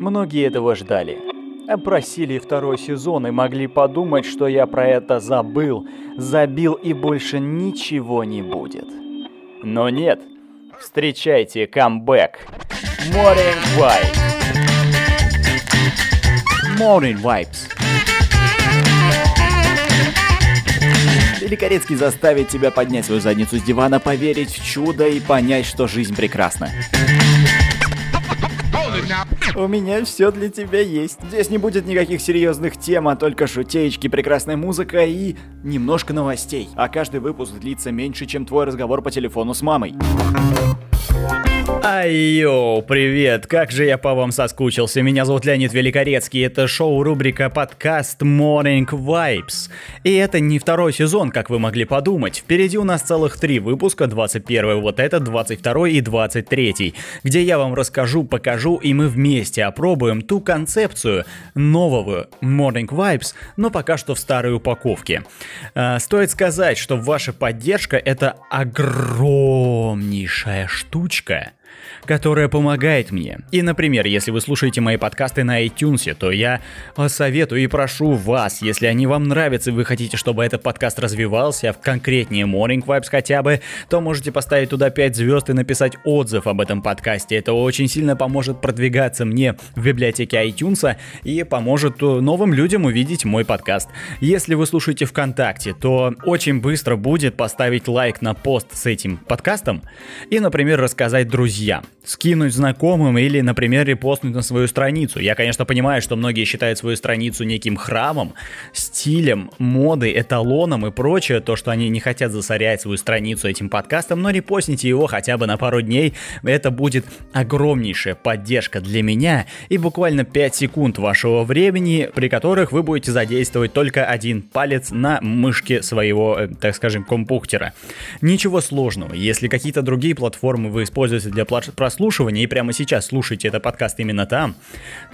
Многие этого ждали. Просили второй сезон и могли подумать, что я про это забыл, забил и больше ничего не будет. Но нет. Встречайте камбэк. Morning Vibes. Morning Vibes. Великорецкий заставит тебя поднять свою задницу с дивана, поверить в чудо и понять, что жизнь прекрасна. У меня все для тебя есть. Здесь не будет никаких серьезных тем, а только шутеечки, прекрасная музыка и немножко новостей. А каждый выпуск длится меньше, чем твой разговор по телефону с мамой. Айо, привет, как же я по вам соскучился. Меня зовут Леонид Великорецкий, это шоу рубрика подкаст Morning Vibes. И это не второй сезон, как вы могли подумать. Впереди у нас целых три выпуска, 21 вот этот, 22 и 23, где я вам расскажу, покажу и мы вместе опробуем ту концепцию нового Morning Vibes, но пока что в старой упаковке. А, стоит сказать, что ваша поддержка это огромнейшая штучка которая помогает мне. И, например, если вы слушаете мои подкасты на iTunes, то я советую и прошу вас, если они вам нравятся, и вы хотите, чтобы этот подкаст развивался, а конкретнее Morning Vibes хотя бы, то можете поставить туда 5 звезд и написать отзыв об этом подкасте. Это очень сильно поможет продвигаться мне в библиотеке iTunes и поможет новым людям увидеть мой подкаст. Если вы слушаете ВКонтакте, то очень быстро будет поставить лайк на пост с этим подкастом и, например, рассказать друзьям скинуть знакомым или, например, репостнуть на свою страницу. Я, конечно, понимаю, что многие считают свою страницу неким храмом, стилем, модой, эталоном и прочее, то, что они не хотят засорять свою страницу этим подкастом, но репостните его хотя бы на пару дней, это будет огромнейшая поддержка для меня и буквально 5 секунд вашего времени, при которых вы будете задействовать только один палец на мышке своего, э, так скажем, компьютера. Ничего сложного, если какие-то другие платформы вы используете для прослушивания и прямо сейчас слушаете этот подкаст именно там,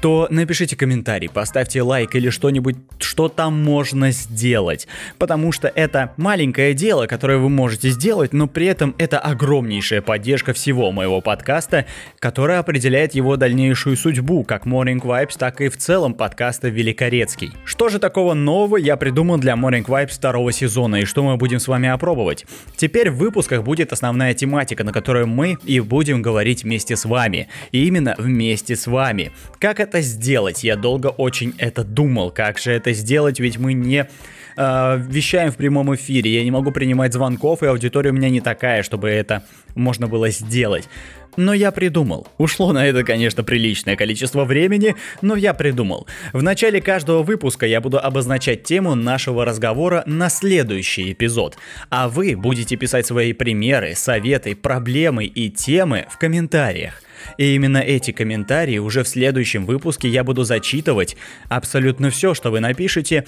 то напишите комментарий, поставьте лайк или что-нибудь, что там можно сделать. Потому что это маленькое дело, которое вы можете сделать, но при этом это огромнейшая поддержка всего моего подкаста, которая определяет его дальнейшую судьбу, как Morning Vibes, так и в целом подкаста Великорецкий. Что же такого нового я придумал для Morning Vibes второго сезона и что мы будем с вами опробовать? Теперь в выпусках будет основная тематика, на которую мы и будем говорить вместе с вами. И именно вместе с вами. Как это сделать? Я долго очень это думал. Как же это сделать? Ведь мы не э, вещаем в прямом эфире. Я не могу принимать звонков, и аудитория у меня не такая, чтобы это можно было сделать. Но я придумал. Ушло на это, конечно, приличное количество времени, но я придумал. В начале каждого выпуска я буду обозначать тему нашего разговора на следующий эпизод. А вы будете писать свои примеры, советы, проблемы и темы в комментариях. И именно эти комментарии уже в следующем выпуске я буду зачитывать абсолютно все, что вы напишете,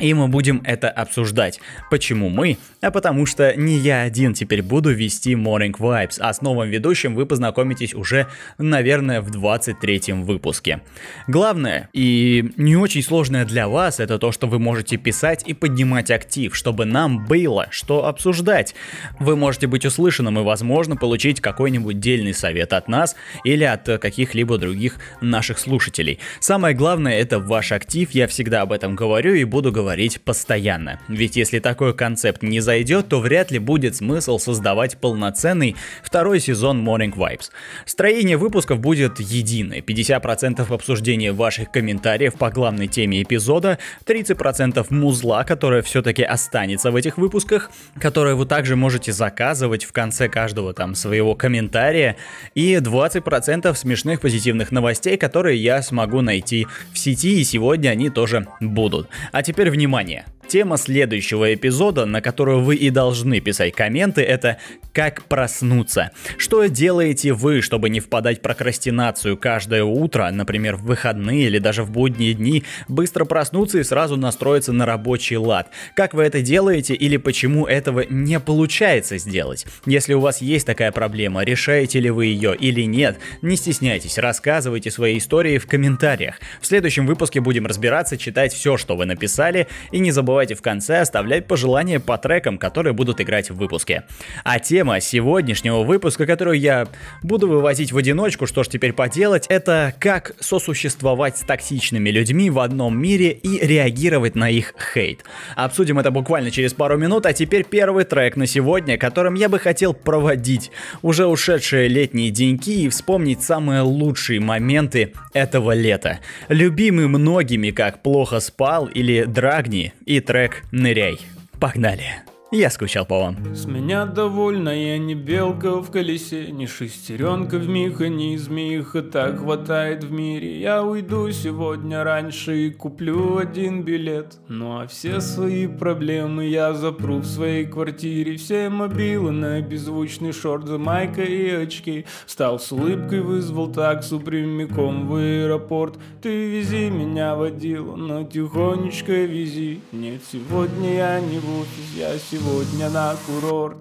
и мы будем это обсуждать. Почему мы? А потому что не я один теперь буду вести Morning Vibes, а с новым ведущим вы познакомитесь уже, наверное, в 23-м выпуске. Главное и не очень сложное для вас это то, что вы можете писать и поднимать актив, чтобы нам было что обсуждать. Вы можете быть услышанным и, возможно, получить какой-нибудь дельный совет от нас или от каких-либо других наших слушателей. Самое главное это ваш актив, я всегда об этом говорю и буду говорить говорить постоянно. Ведь если такой концепт не зайдет, то вряд ли будет смысл создавать полноценный второй сезон Morning Vibes. Строение выпусков будет единое. 50% обсуждения ваших комментариев по главной теме эпизода, 30% музла, которое все-таки останется в этих выпусках, которое вы также можете заказывать в конце каждого там своего комментария, и 20% смешных позитивных новостей, которые я смогу найти в сети, и сегодня они тоже будут. А теперь внимание! внимание. Тема следующего эпизода, на которую вы и должны писать комменты, это «Как проснуться?». Что делаете вы, чтобы не впадать в прокрастинацию каждое утро, например, в выходные или даже в будние дни, быстро проснуться и сразу настроиться на рабочий лад? Как вы это делаете или почему этого не получается сделать? Если у вас есть такая проблема, решаете ли вы ее или нет, не стесняйтесь, рассказывайте свои истории в комментариях. В следующем выпуске будем разбираться, читать все, что вы написали, и не забывайте забывайте в конце оставлять пожелания по трекам, которые будут играть в выпуске. А тема сегодняшнего выпуска, которую я буду вывозить в одиночку, что ж теперь поделать, это как сосуществовать с токсичными людьми в одном мире и реагировать на их хейт. Обсудим это буквально через пару минут, а теперь первый трек на сегодня, которым я бы хотел проводить уже ушедшие летние деньки и вспомнить самые лучшие моменты этого лета. Любимый многими как «Плохо спал» или «Драгни» и трек «Ныряй». Погнали! Я скучал по вам. С меня довольна, я не белка в колесе, не шестеренка в механизме, их и так хватает в мире. Я уйду сегодня раньше и куплю один билет. Ну а все свои проблемы я запру в своей квартире. Все мобилы на беззвучный шорт за майкой и очки. Встал с улыбкой, вызвал таксу прямиком в аэропорт. Ты вези меня водила, но тихонечко вези. Нет, сегодня я не в офис, я сегодня сегодня на курорт.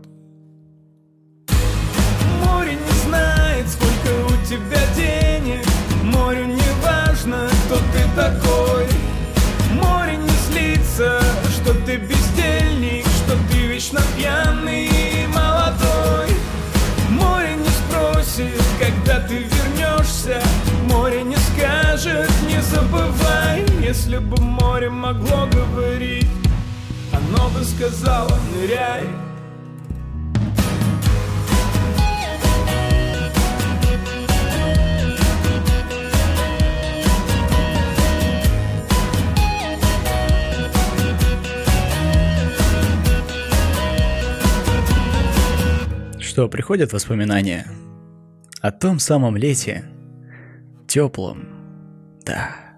Море не знает, сколько у тебя денег. Морю не важно, кто ты такой. Море не злится, что ты бездельник Что ты вечно пьяный и молодой. Море не спросит, когда ты вернешься. Море не скажет, не забывай. Если бы море могло говорить оно бы сказала ныряй Что, приходят воспоминания о том самом лете, теплом, да.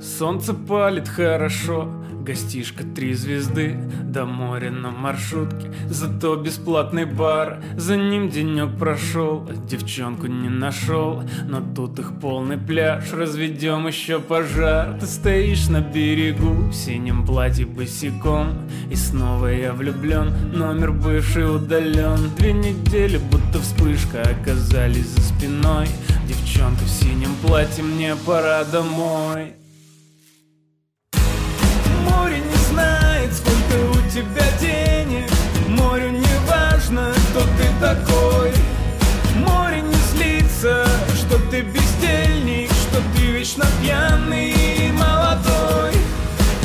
Солнце палит хорошо, Гостишка три звезды, до моря на маршрутке Зато бесплатный бар, за ним денек прошел Девчонку не нашел, но тут их полный пляж Разведем еще пожар, ты стоишь на берегу В синем платье босиком, и снова я влюблен Номер бывший удален, две недели будто вспышка Оказались за спиной. Девчонка в синем платье, мне пора домой Море не знает, сколько у тебя денег. Морю не важно, кто ты такой. Море не злится, что ты бездельник Что ты вечно пьяный и молодой.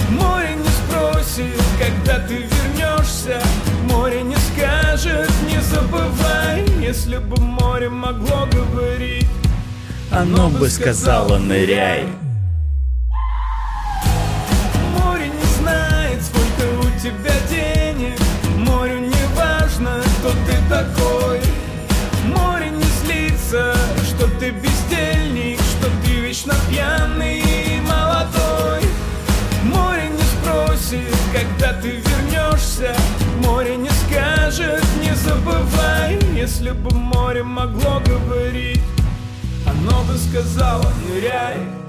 Море не спросит, когда ты вернешься. Море не скажет, не забывай Если бы море могло говорить. Оно бы сказала ныряй скажет, не забывай Если бы море могло говорить. Оно бы сказала, ныряй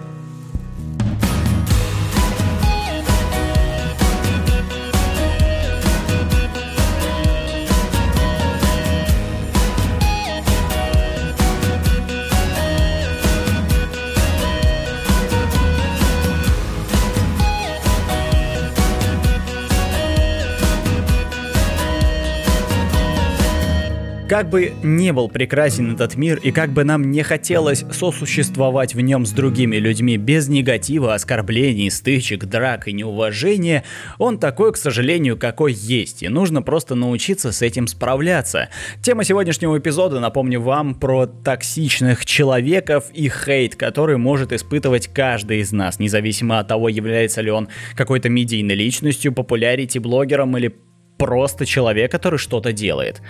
Как бы не был прекрасен этот мир и как бы нам не хотелось сосуществовать в нем с другими людьми без негатива, оскорблений, стычек, драк и неуважения, он такой, к сожалению, какой есть, и нужно просто научиться с этим справляться. Тема сегодняшнего эпизода, напомню вам, про токсичных человеков и хейт, который может испытывать каждый из нас, независимо от того, является ли он какой-то медийной личностью, популярити-блогером или просто человек, который что-то делает.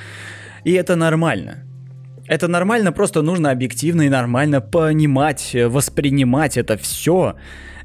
И это нормально. Это нормально, просто нужно объективно и нормально понимать, воспринимать это все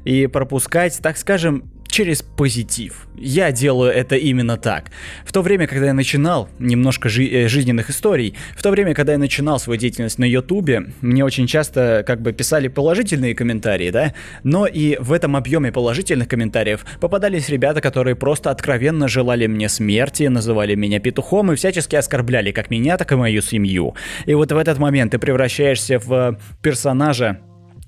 и пропускать, так скажем, через позитив. Я делаю это именно так. В то время, когда я начинал, немножко жи- э, жизненных историй, в то время, когда я начинал свою деятельность на Ютубе, мне очень часто как бы писали положительные комментарии, да, но и в этом объеме положительных комментариев попадались ребята, которые просто откровенно желали мне смерти, называли меня петухом и всячески оскорбляли как меня, так и мою семью. И вот в этот момент ты превращаешься в персонажа,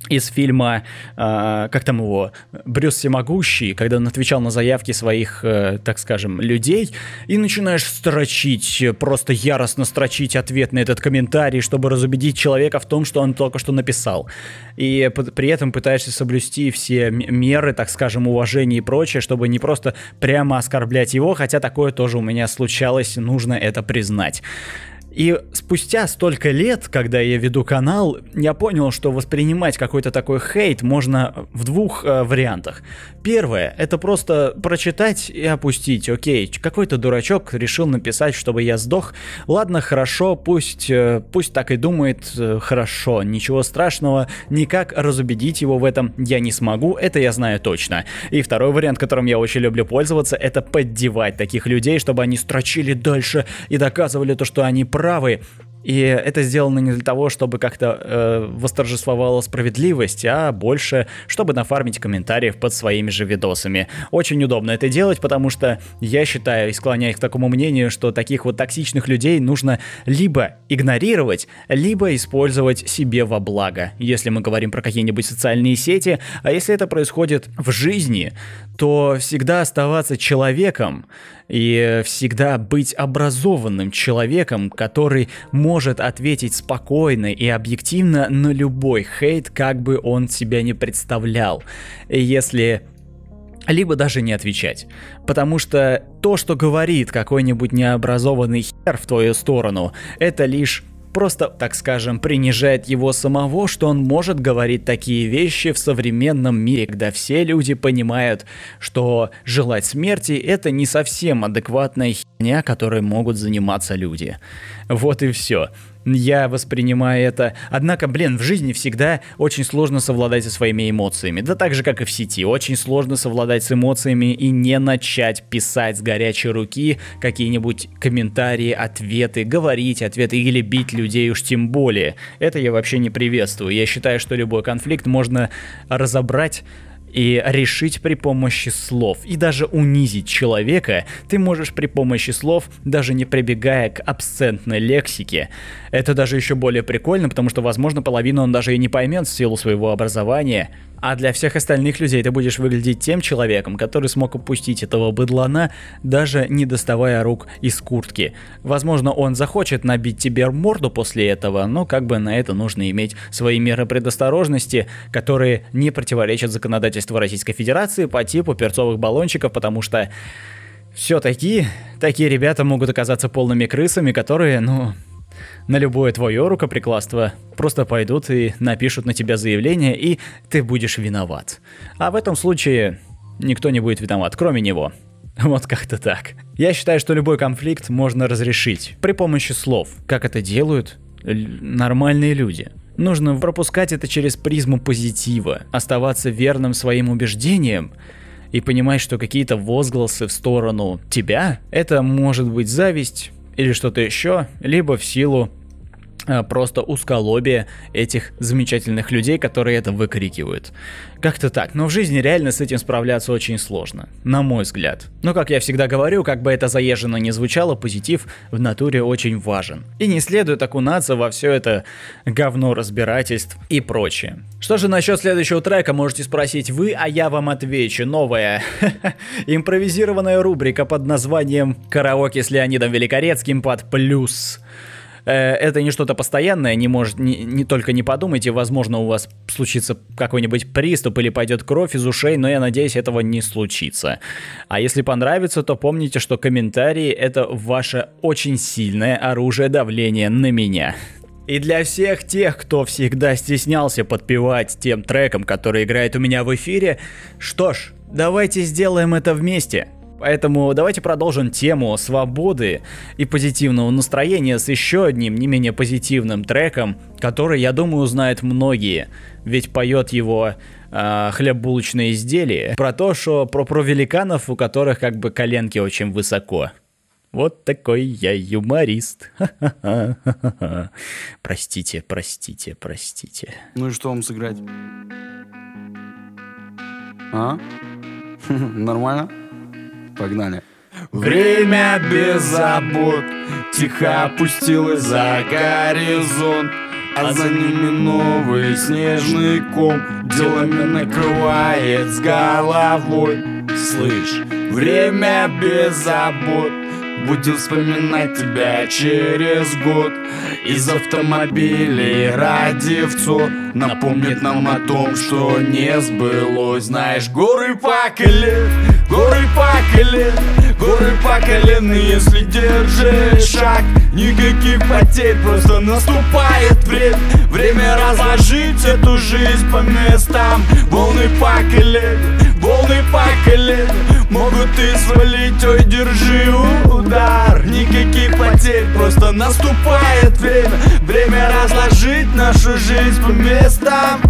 из фильма, э, как там его, Брюс Всемогущий, когда он отвечал на заявки своих, э, так скажем, людей, и начинаешь строчить, просто яростно строчить ответ на этот комментарий, чтобы разубедить человека в том, что он только что написал. И при этом пытаешься соблюсти все меры, так скажем, уважения и прочее, чтобы не просто прямо оскорблять его, хотя такое тоже у меня случалось, нужно это признать. И спустя столько лет, когда я веду канал, я понял, что воспринимать какой-то такой хейт можно в двух э, вариантах. Первое, это просто прочитать и опустить. Окей, какой-то дурачок решил написать, чтобы я сдох. Ладно, хорошо, пусть, э, пусть так и думает, э, хорошо, ничего страшного, никак разубедить его в этом я не смогу, это я знаю точно. И второй вариант, которым я очень люблю пользоваться, это поддевать таких людей, чтобы они строчили дальше и доказывали то, что они правы правы. И это сделано не для того, чтобы как-то э, восторжествовала справедливость, а больше, чтобы нафармить комментариев под своими же видосами. Очень удобно это делать, потому что я считаю и склоняюсь к такому мнению, что таких вот токсичных людей нужно либо игнорировать, либо использовать себе во благо, если мы говорим про какие-нибудь социальные сети. А если это происходит в жизни, то всегда оставаться человеком и всегда быть образованным человеком, который может ответить спокойно и объективно на любой хейт, как бы он себя не представлял. Если либо даже не отвечать. Потому что то, что говорит какой-нибудь необразованный хер в твою сторону, это лишь просто, так скажем, принижает его самого, что он может говорить такие вещи в современном мире, когда все люди понимают, что желать смерти это не совсем адекватная херня, которой могут заниматься люди. Вот и все я воспринимаю это. Однако, блин, в жизни всегда очень сложно совладать со своими эмоциями. Да так же, как и в сети. Очень сложно совладать с эмоциями и не начать писать с горячей руки какие-нибудь комментарии, ответы, говорить ответы или бить людей уж тем более. Это я вообще не приветствую. Я считаю, что любой конфликт можно разобрать и решить при помощи слов. И даже унизить человека ты можешь при помощи слов, даже не прибегая к абсцентной лексике. Это даже еще более прикольно, потому что, возможно, половину он даже и не поймет в силу своего образования. А для всех остальных людей ты будешь выглядеть тем человеком, который смог упустить этого быдлана, даже не доставая рук из куртки. Возможно, он захочет набить тебе морду после этого, но как бы на это нужно иметь свои меры предосторожности, которые не противоречат законодательству Российской Федерации по типу перцовых баллончиков, потому что все-таки такие ребята могут оказаться полными крысами, которые, ну, на любое твое рукоприкладство просто пойдут и напишут на тебя заявление, и ты будешь виноват. А в этом случае никто не будет виноват, кроме него. Вот как-то так. Я считаю, что любой конфликт можно разрешить при помощи слов, как это делают нормальные люди. Нужно пропускать это через призму позитива, оставаться верным своим убеждениям и понимать, что какие-то возгласы в сторону тебя, это может быть зависть, или что-то еще, либо в силу просто узколобие этих замечательных людей, которые это выкрикивают. Как-то так, но в жизни реально с этим справляться очень сложно, на мой взгляд. Но как я всегда говорю, как бы это заезженно не звучало, позитив в натуре очень важен. И не следует окунаться во все это говно разбирательств и прочее. Что же насчет следующего трека, можете спросить вы, а я вам отвечу. Новая импровизированная рубрика под названием «Караоке с Леонидом Великорецким под плюс». Э, это не что-то постоянное, не может, не, не только не подумайте, возможно, у вас случится какой-нибудь приступ или пойдет кровь из ушей, но я надеюсь, этого не случится. А если понравится, то помните, что комментарии это ваше очень сильное оружие давления на меня. И для всех тех, кто всегда стеснялся подпевать тем треком, который играет у меня в эфире, что ж, давайте сделаем это вместе. Поэтому давайте продолжим тему свободы и позитивного настроения с еще одним не менее позитивным треком, который, я думаю, узнают многие. Ведь поет его э, хлеб-булочное изделие про то, что про, про великанов, у которых как бы коленки очень высоко. Вот такой я юморист. Простите, простите, простите. Ну и что вам сыграть? А? Нормально? Погнали. Время без забот. Тихо опустилось за горизонт. А за ними новый снежный ком. Делами накрывает с головой. Слышь, время без забот. Будем вспоминать тебя через год. Из автомобилей радиовцов Напомнит нам о том, что не сбылось. Знаешь, горы по колен, горы по колен Горы по колен, если держишь шаг Никаких потерь, просто наступает время Время разложить эту жизнь по местам. Волны по колен, волны по колен Могут и свалить, ой, держи удар. Никаких потерь, просто наступает время Время разложить нашу жизнь по местам.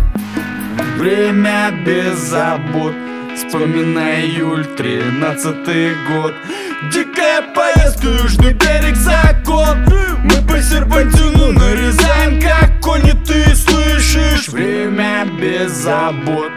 Время без забот Вспоминай июль, тринадцатый год. Дикая поездка, южный берег закон Мы по серпантину нарезаем, как кони, ты слышишь. Время без забот.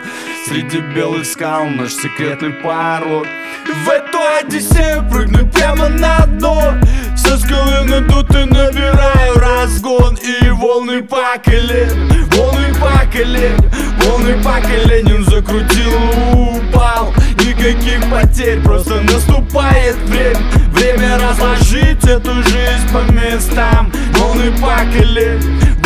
Среди белых скал наш секретный порог. В эту Одиссею прыгну прямо на дно. Со скалы надуты набираю разгон. И волны по колен, волны по колен Волны по коленям закрутил, упал. Никаких потерь, просто наступает время. Время разложить эту жизнь по местам. Волны по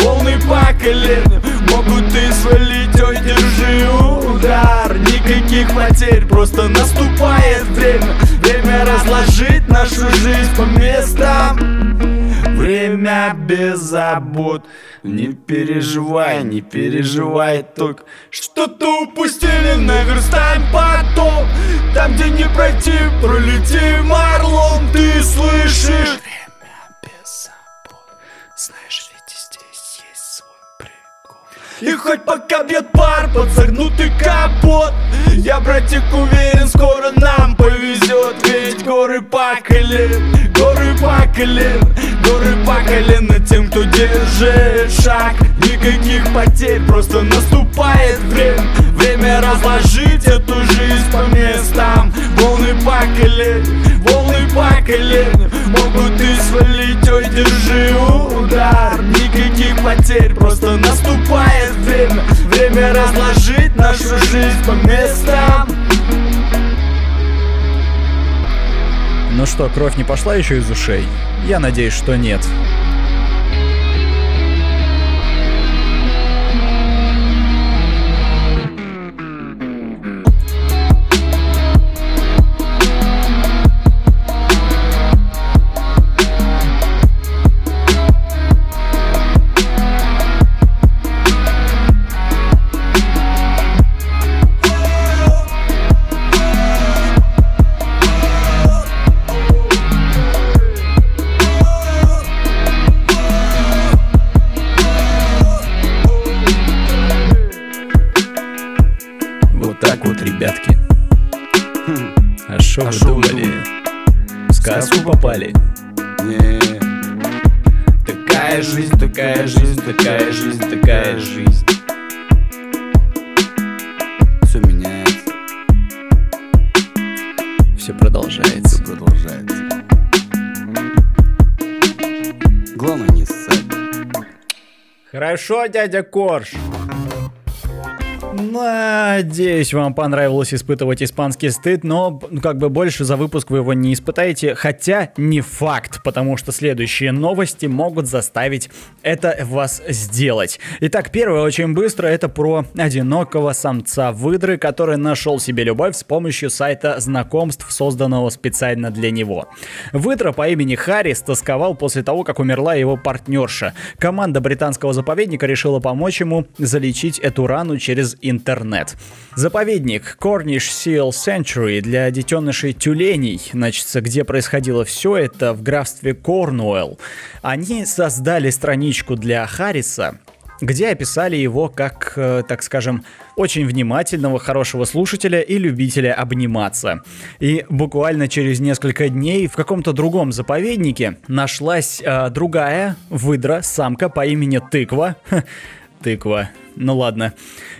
волны по колен Могут и свалить, ой, держи удар. Никаких потерь, просто наступает время. Время разложить нашу жизнь по местам Время без забот. Не переживай, не переживай только. Что-то упустили, наверстаем потом Там, где не пройти, пролетим орлом. Ты слышишь? Время без забот. Знаешь, ведь здесь есть свой прикол. И хоть пока бьет пар под загнутый капот Я, братик, уверен, скоро нам повезет. Ведь горы колен, горы колен Горы по колено тем, кто держит шаг. Никаких потерь, просто наступает время. Время разложить эту жизнь по местам. Волны по колен, волны по колен Могут и свалить, ой, держи удар. Никаких потерь, просто наступает время. Время разложить нашу жизнь по местам Ну что, кровь не пошла еще из ушей? Я надеюсь, что нет. Хорошо, дядя Корж. Надеюсь, вам понравилось испытывать испанский стыд, но ну, как бы больше за выпуск вы его не испытаете, хотя не факт, потому что следующие новости могут заставить это вас сделать. Итак, первое очень быстро, это про одинокого самца выдры, который нашел себе любовь с помощью сайта знакомств, созданного специально для него. Выдра по имени Харрис тосковал после того, как умерла его партнерша. Команда британского заповедника решила помочь ему залечить эту рану через интернет. Заповедник Cornish Seal Sanctuary для детенышей тюленей, значит, где происходило все это в графстве Корнуэлл. Они создали страничку для Харриса, где описали его как, э, так скажем, очень внимательного, хорошего слушателя и любителя обниматься. И буквально через несколько дней в каком-то другом заповеднике нашлась э, другая выдра, самка по имени Тыква. Тыква. Ну ладно,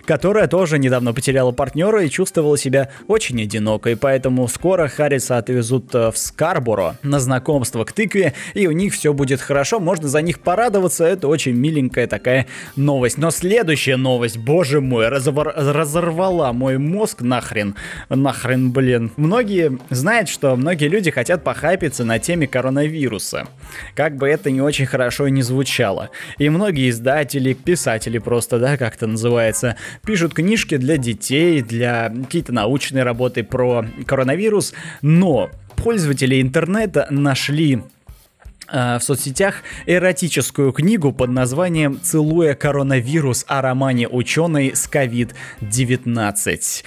которая тоже недавно потеряла партнера и чувствовала себя очень одинокой, поэтому скоро Харриса отвезут э, в Скарборо на знакомство к тыкве, и у них все будет хорошо, можно за них порадоваться, это очень миленькая такая новость. Но следующая новость, боже мой, разор- разорвала мой мозг нахрен, нахрен, блин. Многие знают, что многие люди хотят похайпиться на теме коронавируса, как бы это не очень хорошо и не звучало. И многие издатели, писатели просто, да, как это называется, пишут книжки для детей, для какие-то научные работы про коронавирус, но пользователи интернета нашли э, в соцсетях эротическую книгу под названием «Целуя коронавирус» о романе ученой с COVID-19.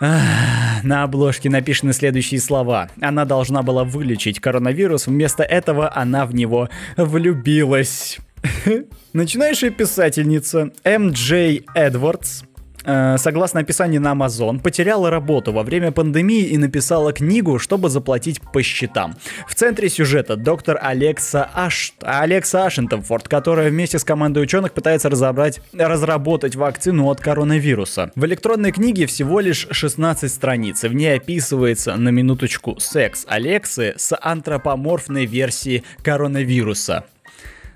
На обложке написаны следующие слова. Она должна была вылечить коронавирус, вместо этого она в него влюбилась. Начинающая писательница М.Дж. Эдвардс э, согласно описанию на Amazon, потеряла работу во время пандемии и написала книгу, чтобы заплатить по счетам. В центре сюжета доктор Алекса, Аш... Алекса Ашентенфорд, которая вместе с командой ученых пытается разобрать... разработать вакцину от коронавируса. В электронной книге всего лишь 16 страниц, в ней описывается на минуточку секс Алексы с антропоморфной версией коронавируса.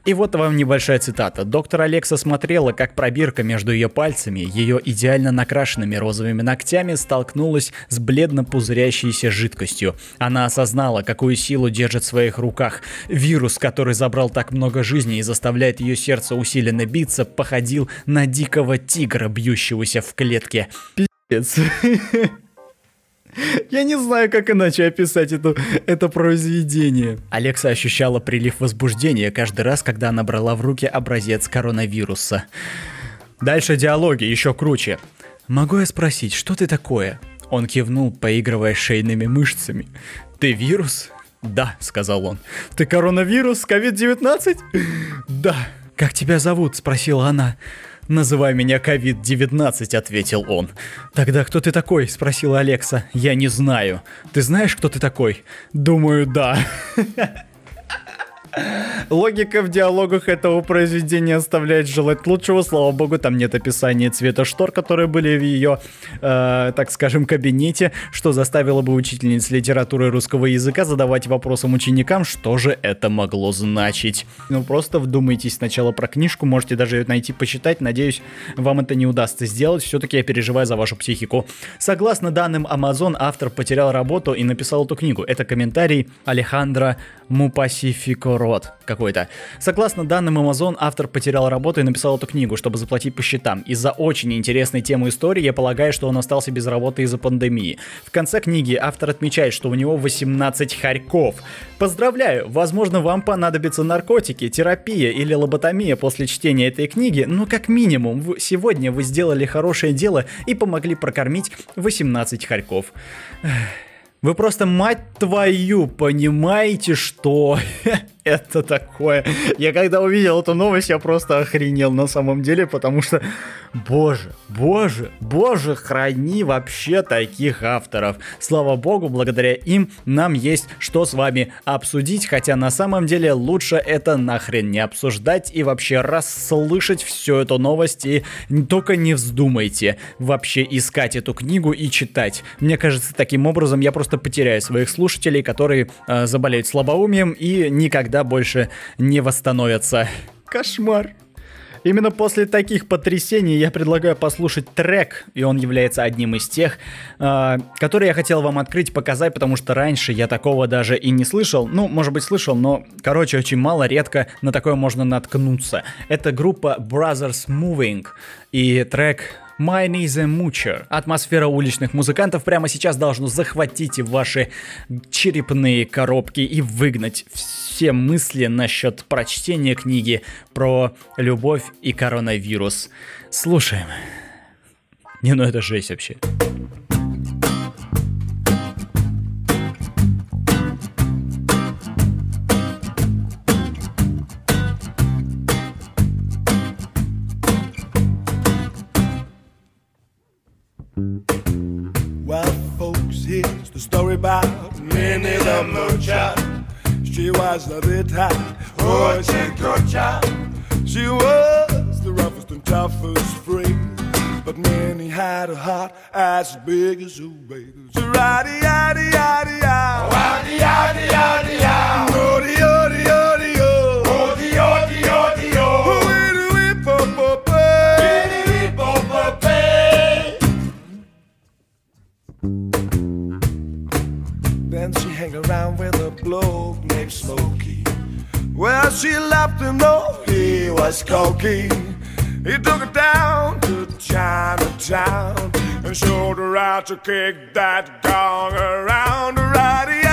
И вот вам небольшая цитата. Доктор Алекса смотрела, как пробирка между ее пальцами, ее идеально накрашенными розовыми ногтями столкнулась с бледно пузырящейся жидкостью. Она осознала, какую силу держит в своих руках. Вирус, который забрал так много жизней и заставляет ее сердце усиленно биться, походил на дикого тигра, бьющегося в клетке. Пиздец. Я не знаю, как иначе описать это, это произведение. Алекса ощущала прилив возбуждения каждый раз, когда она брала в руки образец коронавируса. Дальше диалоги, еще круче. «Могу я спросить, что ты такое?» Он кивнул, поигрывая шейными мышцами. «Ты вирус?» «Да», — сказал он. «Ты коронавирус? Ковид-19?» «Да». «Как тебя зовут?» — спросила она. «Называй меня COVID-19», — ответил он. «Тогда кто ты такой?» — спросила Алекса. «Я не знаю. Ты знаешь, кто ты такой?» «Думаю, да». Логика в диалогах этого произведения оставляет желать лучшего. Слава богу, там нет описания цвета штор, которые были в ее, э, так скажем, кабинете, что заставило бы учительниц литературы русского языка задавать вопросом ученикам, что же это могло значить. Ну, просто вдумайтесь сначала про книжку, можете даже ее найти, почитать. Надеюсь, вам это не удастся сделать. Все-таки я переживаю за вашу психику. Согласно данным Amazon, автор потерял работу и написал эту книгу. Это комментарий Алехандро Мупасификород какой-то. Согласно данным Amazon, автор потерял работу и написал эту книгу, чтобы заплатить по счетам. Из-за очень интересной темы истории я полагаю, что он остался без работы из-за пандемии. В конце книги автор отмечает, что у него 18 хорьков. Поздравляю, возможно вам понадобятся наркотики, терапия или лоботомия после чтения этой книги, но как минимум сегодня вы сделали хорошее дело и помогли прокормить 18 хорьков. Вы просто, мать твою, понимаете, что это такое? Я когда увидел эту новость, я просто охренел на самом деле, потому что, боже, боже, боже, храни вообще таких авторов. Слава богу, благодаря им нам есть что с вами обсудить, хотя на самом деле лучше это нахрен не обсуждать и вообще расслышать всю эту новость и только не вздумайте вообще искать эту книгу и читать. Мне кажется, таким образом я просто потеряю своих слушателей, которые э, заболеют слабоумием и никогда больше не восстановятся. Кошмар. Именно после таких потрясений я предлагаю послушать трек, и он является одним из тех, э, которые я хотел вам открыть, показать, потому что раньше я такого даже и не слышал. Ну, может быть, слышал, но, короче, очень мало, редко на такое можно наткнуться. Это группа Brothers Moving, и трек Is a Moocher. Атмосфера уличных музыкантов прямо сейчас должно захватить ваши черепные коробки и выгнать все мысли насчет прочтения книги про любовь и коронавирус. Слушаем. Не, ну это жесть вообще. Well, folks, here's the story about Minnie the Moocher. She was a bit hot, horticulture. She was the roughest and toughest freak. But Minnie had a heart as big as a whale. So Roddy, yaddy, yaddy, yaddy, Adi, adi, adi, adi. Odie, bloke named Smokey. Well, she left him though he was cocky. He took her down to Chinatown and showed her how to kick that gong around. Roddy,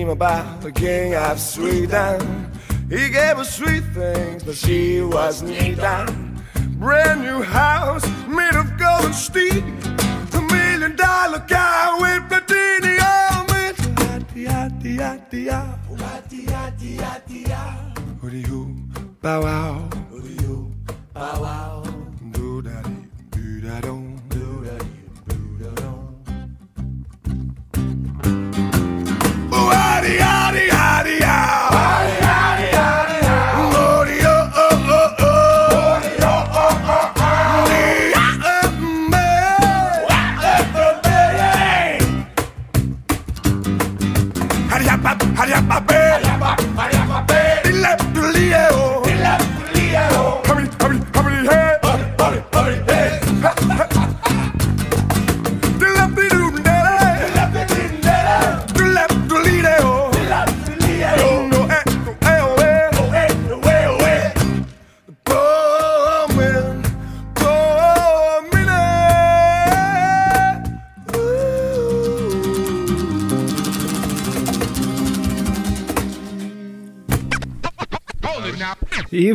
Dream about the king of Sweden. He gave her sweet things, but she was knee down. Brand new house made of golden steel. A million dollar car with platini on hoo, bow wow.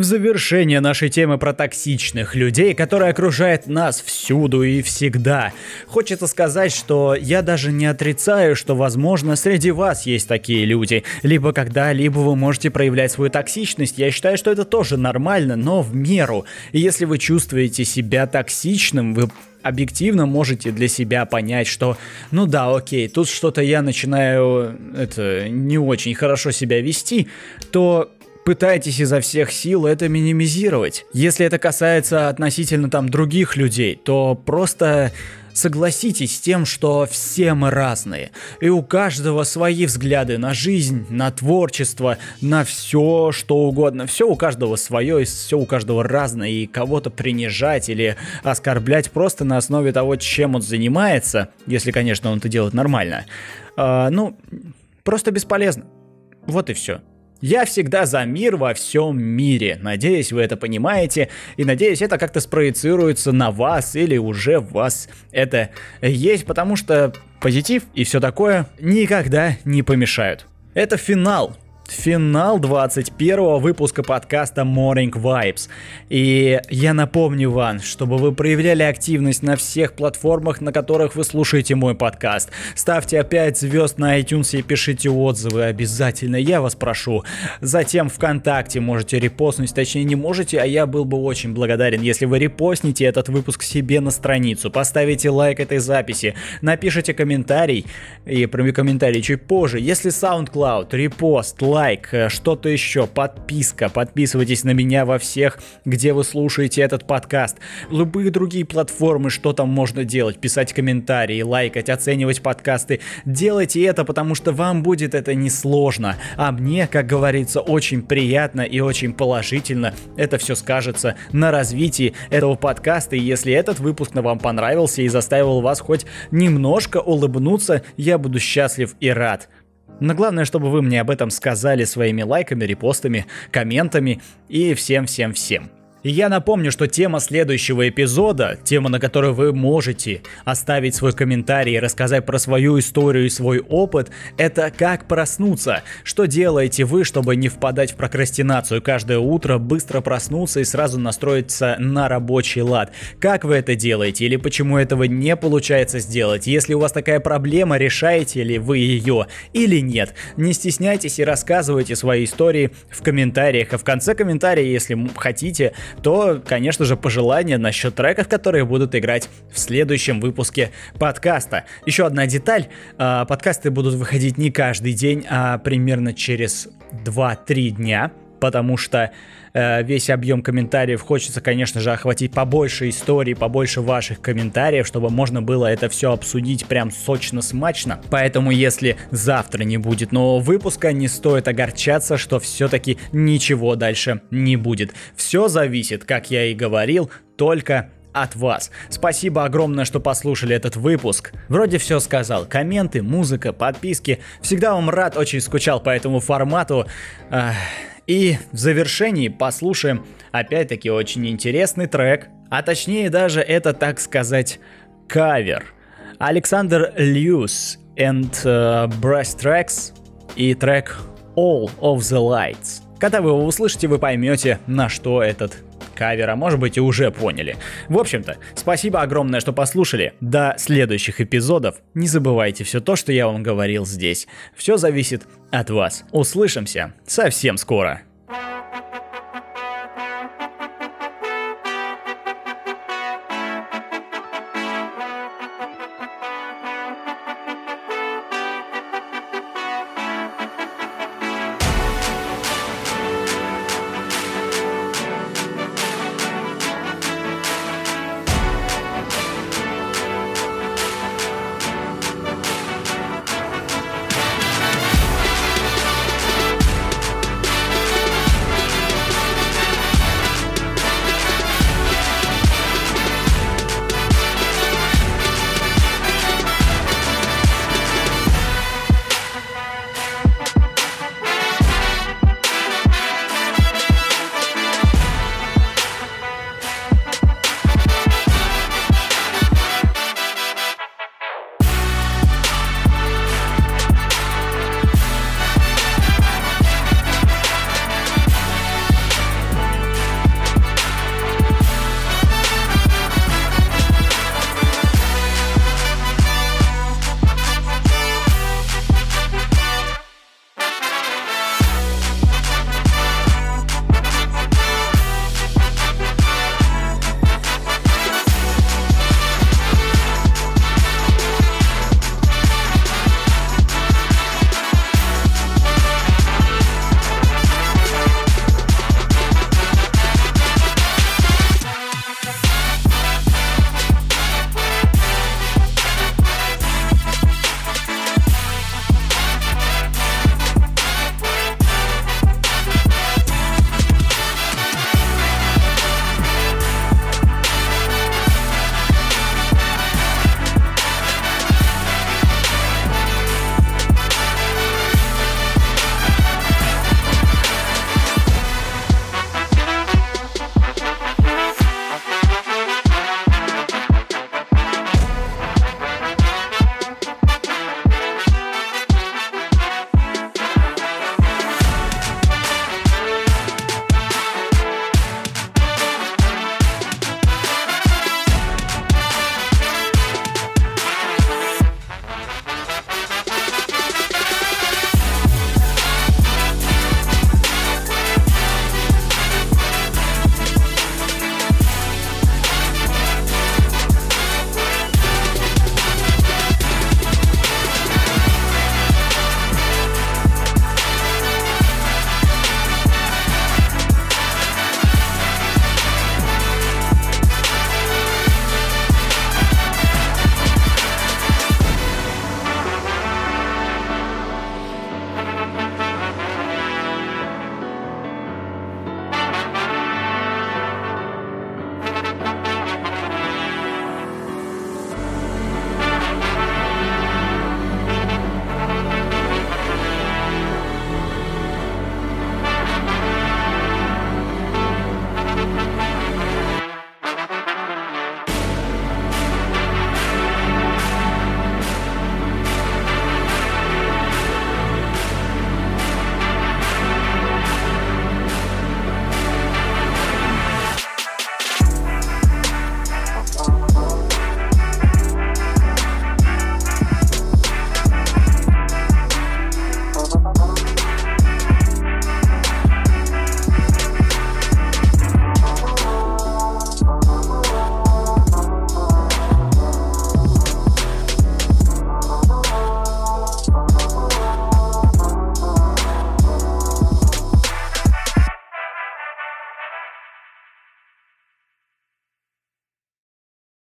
Завершение нашей темы про токсичных людей, которые окружают нас всюду и всегда, хочется сказать, что я даже не отрицаю, что, возможно, среди вас есть такие люди. Либо когда-либо вы можете проявлять свою токсичность. Я считаю, что это тоже нормально, но в меру. И если вы чувствуете себя токсичным, вы объективно можете для себя понять, что ну да, окей, тут что-то я начинаю это не очень хорошо себя вести, то пытайтесь изо всех сил это минимизировать. Если это касается относительно там других людей, то просто согласитесь с тем, что все мы разные, и у каждого свои взгляды на жизнь, на творчество, на все, что угодно. Все у каждого свое, и все у каждого разное, и кого-то принижать или оскорблять просто на основе того, чем он занимается, если, конечно, он это делает нормально, а, ну, просто бесполезно. Вот и все. Я всегда за мир во всем мире. Надеюсь, вы это понимаете. И надеюсь, это как-то спроецируется на вас или уже в вас это есть, потому что позитив и все такое никогда не помешают. Это финал. Финал 21 выпуска подкаста Morning Vibes. И я напомню вам, чтобы вы проявляли активность на всех платформах, на которых вы слушаете мой подкаст. Ставьте 5 звезд на iTunes и пишите отзывы обязательно, я вас прошу. Затем ВКонтакте можете репостнуть, точнее не можете, а я был бы очень благодарен, если вы репостните этот выпуск себе на страницу, поставите лайк этой записи, напишите комментарий, и про комментарий чуть позже. Если SoundCloud, репост, лайк, э, что-то еще, подписка, подписывайтесь на меня во всех, где вы слушаете этот подкаст. Любые другие платформы, что там можно делать, писать комментарии, лайкать, оценивать подкасты. Делайте это, потому что вам будет это несложно, а мне, как говорится, очень приятно и очень положительно это все скажется на развитии этого подкаста. И если этот выпуск на вам понравился и заставил вас хоть немножко улыбнуться, я буду счастлив и рад. Но главное, чтобы вы мне об этом сказали своими лайками, репостами, комментами и всем-всем-всем. И я напомню, что тема следующего эпизода, тема, на которую вы можете оставить свой комментарий и рассказать про свою историю и свой опыт, это как проснуться. Что делаете вы, чтобы не впадать в прокрастинацию каждое утро, быстро проснуться и сразу настроиться на рабочий лад? Как вы это делаете или почему этого не получается сделать? Если у вас такая проблема, решаете ли вы ее или нет? Не стесняйтесь и рассказывайте свои истории в комментариях. А в конце комментария, если хотите, то, конечно же, пожелания насчет треков, которые будут играть в следующем выпуске подкаста. Еще одна деталь. А, подкасты будут выходить не каждый день, а примерно через 2-3 дня потому что э, весь объем комментариев хочется, конечно же, охватить побольше историй, побольше ваших комментариев, чтобы можно было это все обсудить прям сочно-смачно. Поэтому, если завтра не будет нового выпуска, не стоит огорчаться, что все-таки ничего дальше не будет. Все зависит, как я и говорил, только от вас. Спасибо огромное, что послушали этот выпуск. Вроде все сказал. Комменты, музыка, подписки. Всегда вам рад, очень скучал по этому формату. Ах, и в завершении послушаем опять-таки очень интересный трек, а точнее даже это, так сказать, кавер. Александр Льюс and uh, Brass Tracks и трек All of the Lights. Когда вы его услышите, вы поймете, на что этот кавер, а может быть и уже поняли. В общем-то, спасибо огромное, что послушали. До следующих эпизодов. Не забывайте все то, что я вам говорил здесь. Все зависит от вас. Услышимся совсем скоро.